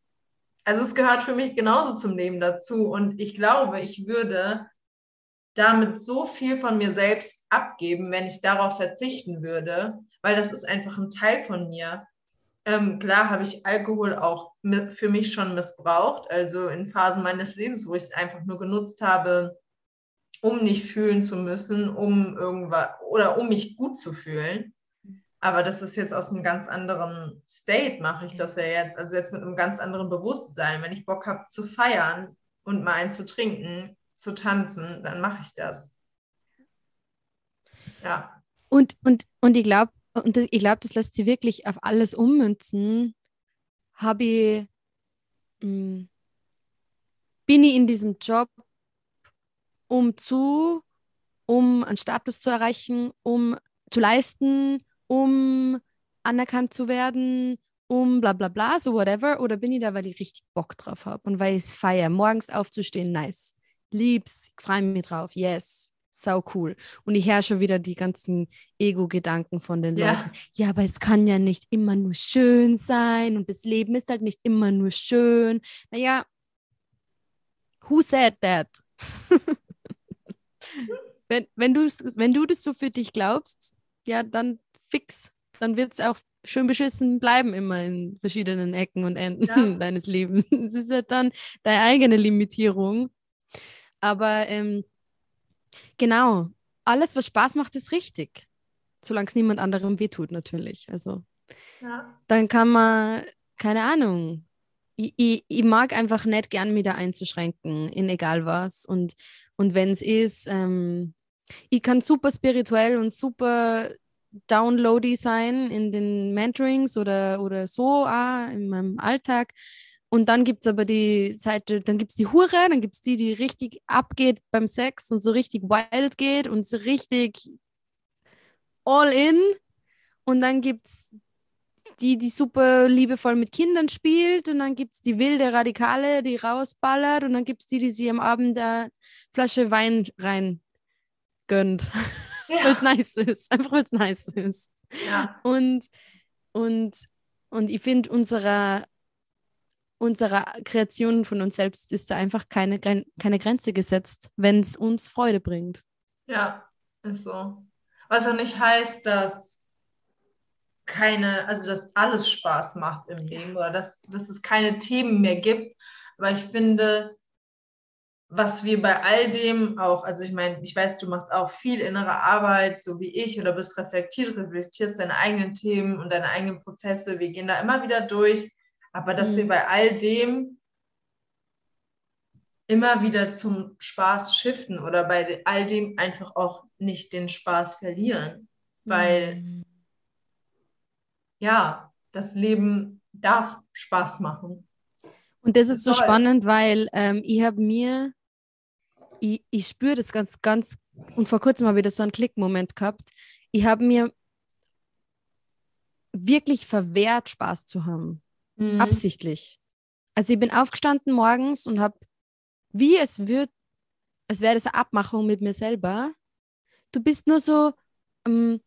also es gehört für mich genauso zum Leben dazu. Und ich glaube, ich würde damit so viel von mir selbst abgeben, wenn ich darauf verzichten würde, weil das ist einfach ein Teil von mir. Ähm, klar habe ich Alkohol auch für mich schon missbraucht, also in Phasen meines Lebens, wo ich es einfach nur genutzt habe, um nicht fühlen zu müssen, um irgendwas oder um mich gut zu fühlen. Aber das ist jetzt aus einem ganz anderen State, mache ich das ja jetzt. Also jetzt mit einem ganz anderen Bewusstsein. Wenn ich Bock habe zu feiern und mal einen zu trinken, zu tanzen, dann mache ich das. Ja. Und, und, und ich glaube, und ich glaube, das lässt sich wirklich auf alles ummünzen. Habe ich, hm, bin ich in diesem Job, um zu, um einen Status zu erreichen, um zu leisten, um anerkannt zu werden, um bla bla bla, so whatever? Oder bin ich da, weil ich richtig Bock drauf habe und weil ich es feiere, morgens aufzustehen, nice. Lieb's, ich freue mich drauf, yes. Sau cool. Und ich höre schon wieder die ganzen Ego-Gedanken von den ja. Leuten. Ja, aber es kann ja nicht immer nur schön sein und das Leben ist halt nicht immer nur schön. Naja, who said that? [LAUGHS] wenn, wenn, wenn du das so für dich glaubst, ja, dann fix. Dann wird es auch schön beschissen bleiben, immer in verschiedenen Ecken und Enden ja. [LAUGHS] deines Lebens. [LAUGHS] Es ist ja dann deine eigene Limitierung. Aber ähm, genau, alles, was Spaß macht, ist richtig. Solange es niemand anderem wehtut, natürlich. Also ja. dann kann man, keine Ahnung, ich, ich, ich, mag einfach nicht gern mich da einzuschränken, in egal was. Und, und wenn es ist, ähm, ich kann super spirituell und super downloady sein in den Mentorings oder, oder so auch in meinem Alltag. Und dann gibt es aber die Seite, dann gibt es die Hure, dann gibt es die, die richtig abgeht beim Sex und so richtig wild geht und so richtig all in. Und dann gibt es die, die super liebevoll mit Kindern spielt. Und dann gibt es die wilde Radikale, die rausballert. Und dann gibt es die, die sie am Abend eine Flasche Wein rein gönnt. [LAUGHS] Ja. weil es nice ist. Einfach weil es nice ist. Ja. Und, und, und ich finde, unserer, unserer Kreation von uns selbst ist da einfach keine, keine Grenze gesetzt, wenn es uns Freude bringt. Ja, ist so. Was auch nicht heißt, dass keine, also dass alles Spaß macht im Leben oder dass, dass es keine Themen mehr gibt. Aber ich finde, was wir bei all dem auch, also ich meine, ich weiß, du machst auch viel innere Arbeit, so wie ich, oder bist reflektiert, reflektierst deine eigenen Themen und deine eigenen Prozesse. Wir gehen da immer wieder durch, aber dass mhm. wir bei all dem immer wieder zum Spaß shiften oder bei all dem einfach auch nicht den Spaß verlieren, weil mhm. ja, das Leben darf Spaß machen. Und das ist so spannend, weil ähm, ich habe mir ich, ich spüre das ganz, ganz, und vor kurzem habe ich das so einen Klickmoment gehabt. Ich habe mir wirklich verwehrt, Spaß zu haben. Mhm. Absichtlich. Also ich bin aufgestanden morgens und habe, wie es wird, es wäre das eine Abmachung mit mir selber. Du bist nur so, ähm,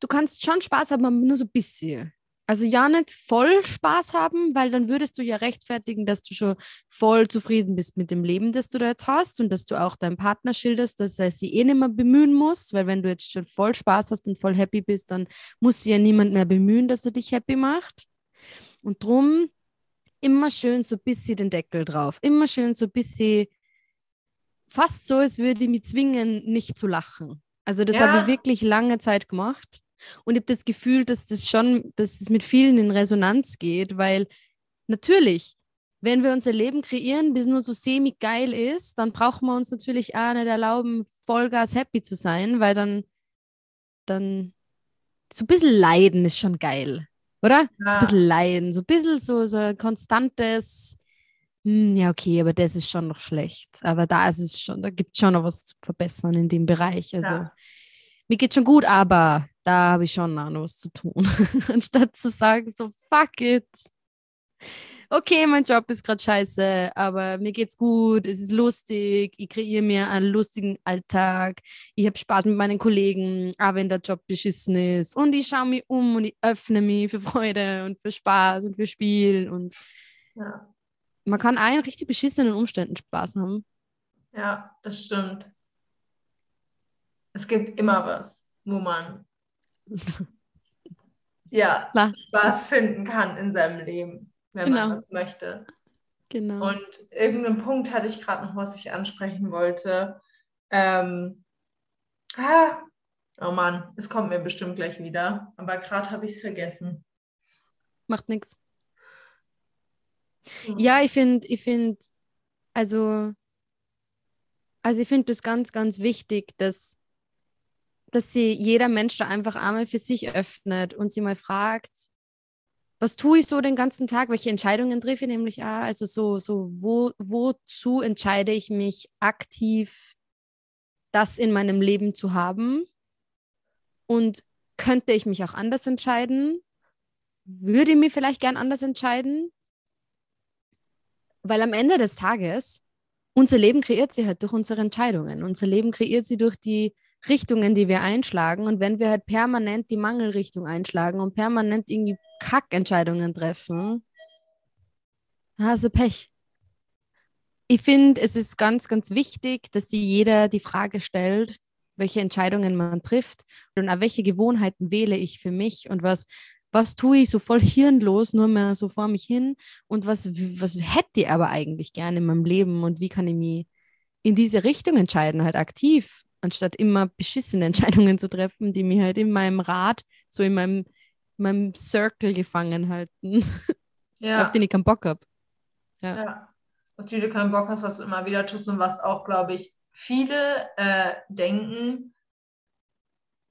du kannst schon Spaß haben, aber nur so ein bisschen. Also ja nicht voll Spaß haben, weil dann würdest du ja rechtfertigen, dass du schon voll zufrieden bist mit dem Leben, das du da jetzt hast und dass du auch deinem Partner schilderst, dass er sich eh nicht mehr bemühen muss, weil wenn du jetzt schon voll Spaß hast und voll happy bist, dann muss sich ja niemand mehr bemühen, dass er dich happy macht. Und drum immer schön so ein bisschen den Deckel drauf, immer schön so ein bisschen fast so, als würde ich mich zwingen, nicht zu lachen. Also das ja. habe ich wirklich lange Zeit gemacht. Und ich habe das Gefühl, dass das schon, dass es mit vielen in Resonanz geht, weil natürlich, wenn wir unser Leben kreieren, das nur so semi-geil ist, dann brauchen wir uns natürlich auch nicht erlauben, Vollgas happy zu sein, weil dann, dann so ein bisschen Leiden ist schon geil, oder? Ja. So ein bisschen Leiden, so ein bisschen so, so ein konstantes, hm, ja, okay, aber das ist schon noch schlecht. Aber da ist es schon, da gibt es schon noch was zu verbessern in dem Bereich. Also ja. Mir geht schon gut, aber da habe ich schon noch was zu tun. [LAUGHS] Anstatt zu sagen, so, fuck it. Okay, mein Job ist gerade scheiße, aber mir geht's gut, es ist lustig, ich kreiere mir einen lustigen Alltag, ich habe Spaß mit meinen Kollegen, auch wenn der Job beschissen ist. Und ich schaue mich um und ich öffne mich für Freude und für Spaß und für Spiel. Und ja. man kann auch in richtig beschissenen Umständen Spaß haben. Ja, das stimmt. Es gibt immer was, wo man [LAUGHS] ja, Klar. Spaß finden kann in seinem Leben, wenn genau. man das möchte. Genau. Und irgendeinen Punkt hatte ich gerade noch, was ich ansprechen wollte. Ähm, ah, oh Mann, es kommt mir bestimmt gleich wieder. Aber gerade habe ich es vergessen. Macht nichts. Hm. Ja, ich finde, ich finde, also, also ich finde das ganz, ganz wichtig, dass dass sie jeder Mensch da einfach einmal für sich öffnet und sie mal fragt, was tue ich so den ganzen Tag, welche Entscheidungen treffe ich nämlich auch, also so, so wo, wozu entscheide ich mich aktiv das in meinem Leben zu haben? Und könnte ich mich auch anders entscheiden? Würde ich mir vielleicht gern anders entscheiden? Weil am Ende des Tages, unser Leben kreiert sie halt durch unsere Entscheidungen. Unser Leben kreiert sie durch die Richtungen, die wir einschlagen. Und wenn wir halt permanent die Mangelrichtung einschlagen und permanent irgendwie Kackentscheidungen treffen, hast du Pech. Ich finde, es ist ganz, ganz wichtig, dass sich jeder die Frage stellt, welche Entscheidungen man trifft und auch welche Gewohnheiten wähle ich für mich und was, was tue ich so voll hirnlos, nur mehr so vor mich hin und was, was hätte ich aber eigentlich gerne in meinem Leben und wie kann ich mich in diese Richtung entscheiden, halt aktiv, anstatt immer beschissene [LAUGHS] Entscheidungen zu treffen, die mich halt in meinem Rad, so in meinem, meinem Circle gefangen halten, [LAUGHS] ja. auf den ich keinen Bock habe. Ja. ja. Auf die du keinen Bock hast, was du immer wieder tust und was auch, glaube ich, viele äh, denken,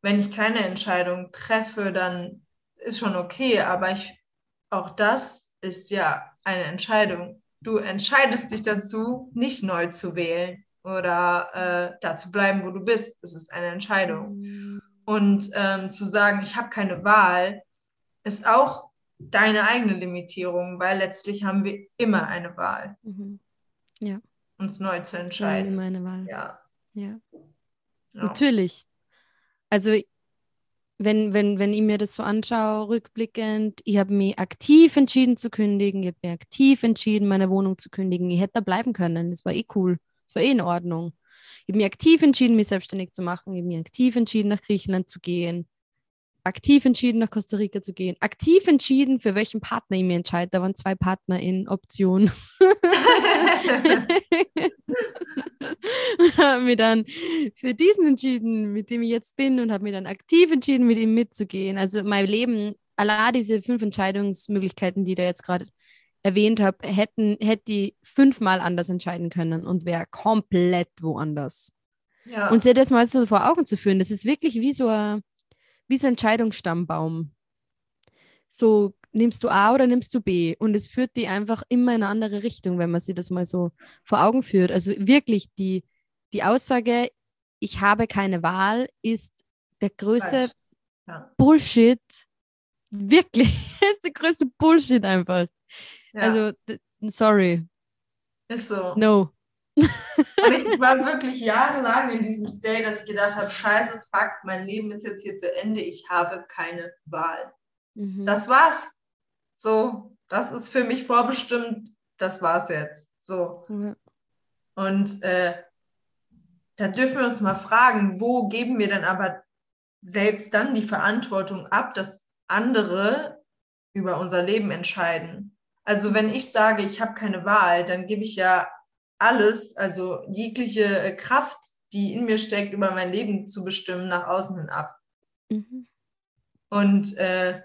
wenn ich keine Entscheidung treffe, dann ist schon okay, aber ich, auch das ist ja eine Entscheidung. Du entscheidest dich dazu, nicht neu zu wählen oder äh, da zu bleiben, wo du bist. Das ist eine Entscheidung. Mhm. Und ähm, zu sagen, ich habe keine Wahl, ist auch deine eigene Limitierung, weil letztlich haben wir immer eine Wahl. Mhm. Ja. Uns neu zu entscheiden. Immer eine Wahl. Ja. Ja. ja. Natürlich. Also wenn, wenn, wenn ich mir das so anschaue, rückblickend, ich habe mich aktiv entschieden zu kündigen, ich habe mich aktiv entschieden, meine Wohnung zu kündigen. Ich hätte da bleiben können. Das war eh cool. Das war eh in Ordnung. Ich habe mich aktiv entschieden, mich selbstständig zu machen. Ich habe mich aktiv entschieden, nach Griechenland zu gehen. Aktiv entschieden, nach Costa Rica zu gehen. Aktiv entschieden, für welchen Partner ich mir entscheide. Da waren zwei Partner in Option. [LAUGHS] und habe mich dann für diesen entschieden, mit dem ich jetzt bin und habe mich dann aktiv entschieden, mit ihm mitzugehen. Also mein Leben, allein diese fünf Entscheidungsmöglichkeiten, die da jetzt gerade erwähnt habe, hätten, hätte ich fünfmal anders entscheiden können und wäre komplett woanders. Ja. Und sich das mal so vor Augen zu führen, das ist wirklich wie so ein, wie so ein Entscheidungsstammbaum. So nimmst du A oder nimmst du B? Und es führt die einfach immer in eine andere Richtung, wenn man sich das mal so vor Augen führt. Also wirklich die, die Aussage, ich habe keine Wahl, ist der größte ja. Bullshit. Wirklich, [LAUGHS] ist der größte Bullshit einfach. Ja. Also, sorry. Ist so. No. [LAUGHS] Und ich [LAUGHS] war wirklich jahrelang in diesem State, dass ich gedacht habe, scheiße, fuck, mein Leben ist jetzt hier zu Ende, ich habe keine Wahl. Mhm. Das war's. So, das ist für mich vorbestimmt, das war's jetzt. So. Mhm. Und äh, da dürfen wir uns mal fragen, wo geben wir denn aber selbst dann die Verantwortung ab, dass andere über unser Leben entscheiden? Also wenn ich sage, ich habe keine Wahl, dann gebe ich ja alles, also jegliche äh, Kraft, die in mir steckt, über mein Leben zu bestimmen, nach außen hin ab. Mhm. Und äh,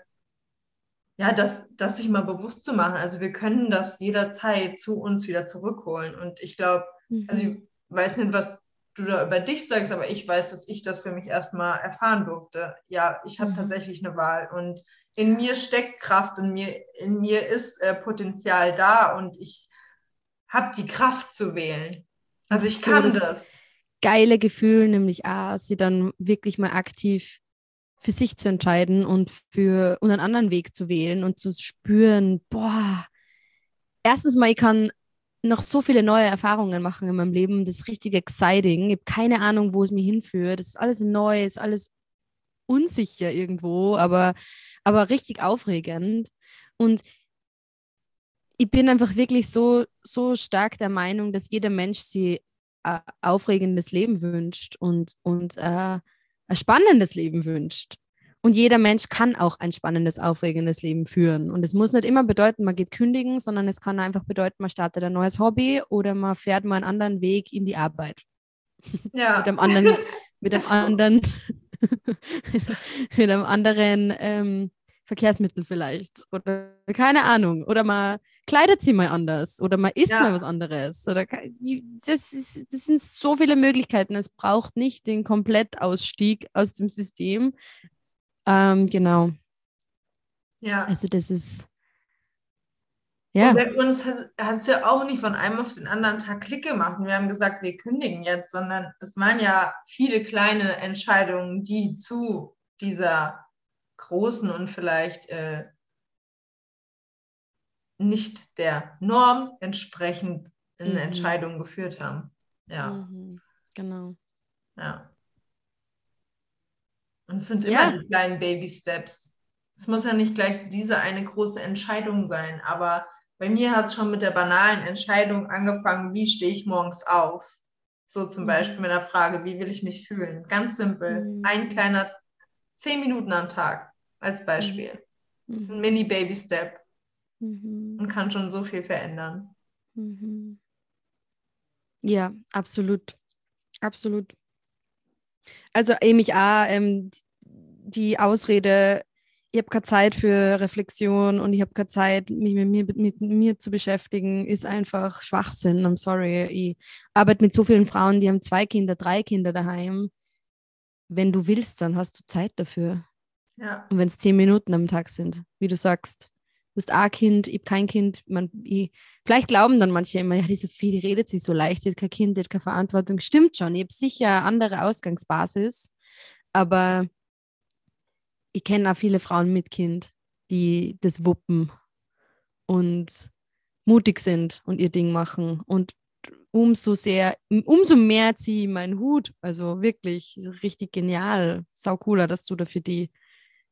ja, das, das sich mal bewusst zu machen. Also wir können das jederzeit zu uns wieder zurückholen. Und ich glaube, mhm. also ich weiß nicht, was du da über dich sagst, aber ich weiß, dass ich das für mich erstmal erfahren durfte. Ja, ich habe mhm. tatsächlich eine Wahl und in mir steckt Kraft und mir, in mir ist äh, Potenzial da und ich habe die Kraft zu wählen. Also ich kann so das, das. Geile Gefühl, nämlich ah, sie dann wirklich mal aktiv für sich zu entscheiden und für und einen anderen Weg zu wählen und zu spüren, boah, erstens mal, ich kann noch so viele neue Erfahrungen machen in meinem Leben. Das ist richtig exciting. Ich habe keine Ahnung, wo es mich hinführt. Das ist alles neu, ist alles unsicher irgendwo, aber, aber richtig aufregend. Und ich bin einfach wirklich so, so stark der Meinung, dass jeder Mensch sich ein aufregendes Leben wünscht und, und äh, ein spannendes Leben wünscht. Und jeder Mensch kann auch ein spannendes, aufregendes Leben führen. Und es muss nicht immer bedeuten, man geht kündigen, sondern es kann einfach bedeuten, man startet ein neues Hobby oder man fährt mal einen anderen Weg in die Arbeit. Ja. mit einem anderen, mit einem [LAUGHS] anderen, [LAUGHS] mit einem anderen ähm, Verkehrsmittel vielleicht. Oder keine Ahnung. Oder man kleidet sie mal anders. Oder man isst ja. mal was anderes. Oder das, ist, das sind so viele Möglichkeiten. Es braucht nicht den Komplettausstieg aus dem System. Ähm, genau. Ja. Also das ist Ja. Und bei uns hat es ja auch nicht von einem auf den anderen Tag Klick gemacht. Und wir haben gesagt, wir kündigen jetzt, sondern es waren ja viele kleine Entscheidungen, die zu dieser großen und vielleicht äh, nicht der Norm entsprechend in mhm. Entscheidungen geführt haben. Ja. Mhm. Genau. Ja. Und es sind immer ja. die kleinen Baby-Steps. Es muss ja nicht gleich diese eine große Entscheidung sein, aber bei mir hat es schon mit der banalen Entscheidung angefangen, wie stehe ich morgens auf? So zum mhm. Beispiel mit der Frage, wie will ich mich fühlen? Ganz simpel. Mhm. Ein kleiner, zehn Minuten am Tag als Beispiel. Mhm. Das ist ein Mini-Baby-Step mhm. und kann schon so viel verändern. Mhm. Ja, absolut. Absolut. Also ich auch ähm, die Ausrede, ich habe keine Zeit für Reflexion und ich habe keine Zeit, mich mit mir, mit mir zu beschäftigen, ist einfach Schwachsinn. I'm sorry. Ich arbeite mit so vielen Frauen, die haben zwei Kinder, drei Kinder daheim. Wenn du willst, dann hast du Zeit dafür. Ja. Und wenn es zehn Minuten am Tag sind, wie du sagst, du bist ein Kind, ich habe kein Kind. Man, ich, vielleicht glauben dann manche immer, ja, die Sophie, die redet sich so leicht, die hat kein Kind, die hat keine Verantwortung. Stimmt schon, ich habe sicher eine andere Ausgangsbasis, aber ich kenne auch viele Frauen mit Kind, die das wuppen und mutig sind und ihr Ding machen. Und umso sehr, umso mehr ziehe ich meinen Hut. Also wirklich richtig genial. Sau cooler, dass du da für die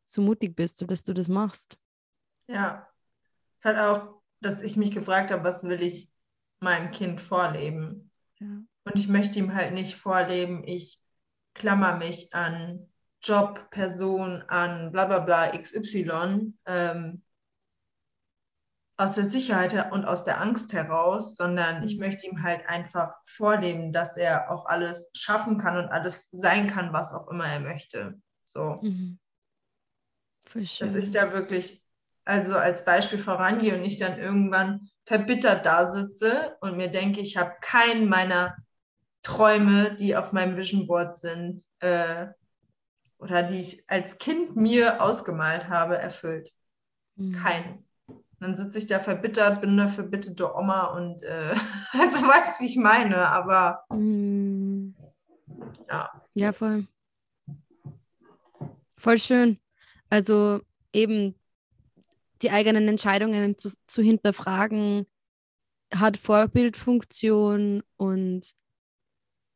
so mutig bist und dass du das machst. Ja. Es hat auch, dass ich mich gefragt habe, was will ich meinem Kind vorleben? Ja. Und ich möchte ihm halt nicht vorleben, ich klammer mich an Job, Person, an bla bla bla XY ähm, aus der Sicherheit und aus der Angst heraus, sondern ich mhm. möchte ihm halt einfach vorleben, dass er auch alles schaffen kann und alles sein kann, was auch immer er möchte. So. Mhm. Dass ich da wirklich, also als Beispiel vorangehe und ich dann irgendwann verbittert da sitze und mir denke, ich habe keinen meiner Träume, die auf meinem Vision Board sind, äh, oder die ich als Kind mir ausgemalt habe, erfüllt. Mhm. Dann sitze ich da verbittert, bin eine verbitterte Oma und äh, [LAUGHS] also weißt wie ich meine, aber mhm. ja. Ja, voll. Voll schön. Also eben die eigenen Entscheidungen zu, zu hinterfragen, hat Vorbildfunktion und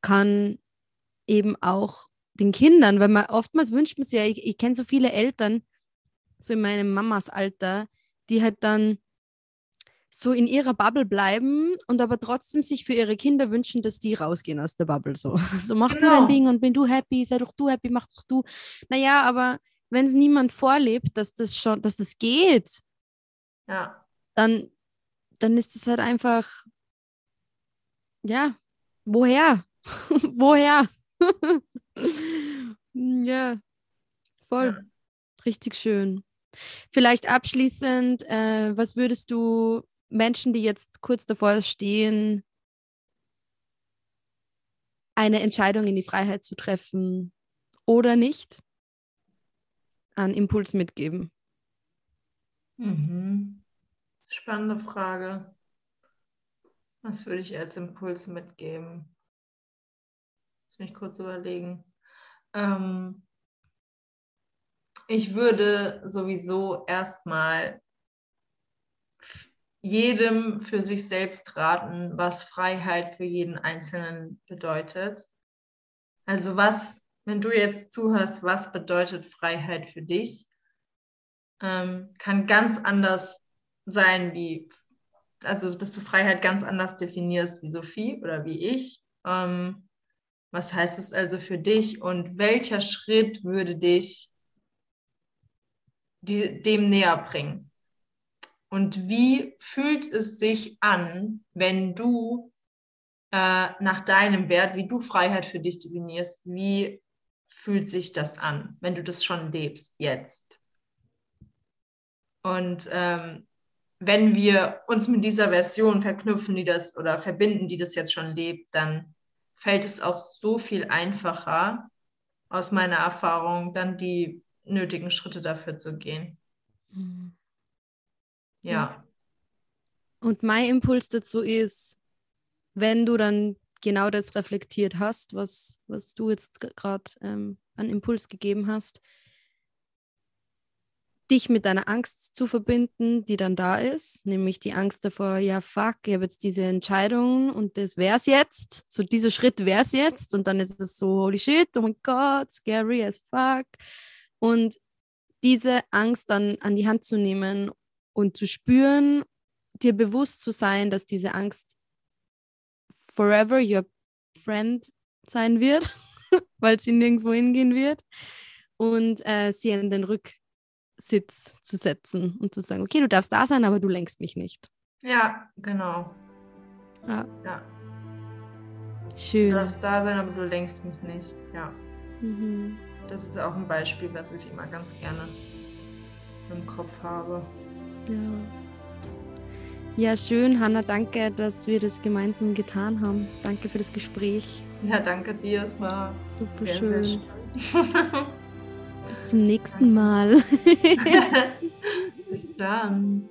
kann eben auch den Kindern, weil man oftmals wünscht man sich ja, ich, ich kenne so viele Eltern, so in meinem Mamas Alter, die halt dann so in ihrer Bubble bleiben und aber trotzdem sich für ihre Kinder wünschen, dass die rausgehen aus der Bubble. So, [LAUGHS] so mach genau. du dein genau. Ding und bin du happy, sei doch du happy, mach doch du. Naja, aber wenn es niemand vorlebt, dass das schon, dass das geht, ja. dann, dann ist es halt einfach, ja, woher? [LAUGHS] woher? [LAUGHS] ja, voll. Ja. Richtig schön. Vielleicht abschließend, äh, was würdest du Menschen, die jetzt kurz davor stehen, eine Entscheidung in die Freiheit zu treffen oder nicht, an Impuls mitgeben? Mhm. Spannende Frage. Was würde ich als Impuls mitgeben? Lass mich kurz überlegen. Ähm, ich würde sowieso erstmal jedem für sich selbst raten, was Freiheit für jeden Einzelnen bedeutet. Also was, wenn du jetzt zuhörst, was bedeutet Freiheit für dich, ähm, kann ganz anders sein wie, also dass du Freiheit ganz anders definierst wie Sophie oder wie ich. Ähm, was heißt es also für dich und welcher Schritt würde dich die, dem näher bringen? Und wie fühlt es sich an, wenn du äh, nach deinem Wert, wie du Freiheit für dich definierst, wie fühlt sich das an, wenn du das schon lebst jetzt? Und ähm, wenn wir uns mit dieser Version verknüpfen, die das oder verbinden, die das jetzt schon lebt, dann fällt es auch so viel einfacher, aus meiner Erfahrung, dann die nötigen Schritte dafür zu gehen. Mhm. Ja. Und mein Impuls dazu ist, wenn du dann genau das reflektiert hast, was, was du jetzt gerade ähm, an Impuls gegeben hast, dich mit deiner Angst zu verbinden, die dann da ist, nämlich die Angst davor, ja, fuck, ich habe jetzt diese Entscheidung und das wäre es jetzt, so dieser Schritt wäre es jetzt und dann ist es so, holy shit, oh mein Gott, scary as fuck. Und diese Angst dann an die Hand zu nehmen und zu spüren, dir bewusst zu sein, dass diese Angst forever your friend sein wird, [LAUGHS] weil sie nirgendwo hingehen wird und äh, sie in den Rücksitz zu setzen und zu sagen, okay, du darfst da sein, aber du lenkst mich nicht. Ja, genau. Ja. ja. Schön. Du darfst da sein, aber du lenkst mich nicht. Ja. Mhm. Das ist auch ein Beispiel, was ich immer ganz gerne im Kopf habe. Ja. Ja, schön, Hanna. Danke, dass wir das gemeinsam getan haben. Danke für das Gespräch. Ja, danke dir. Es war super sehr, schön. Sehr Bis zum nächsten Mal. [LAUGHS] Bis dann.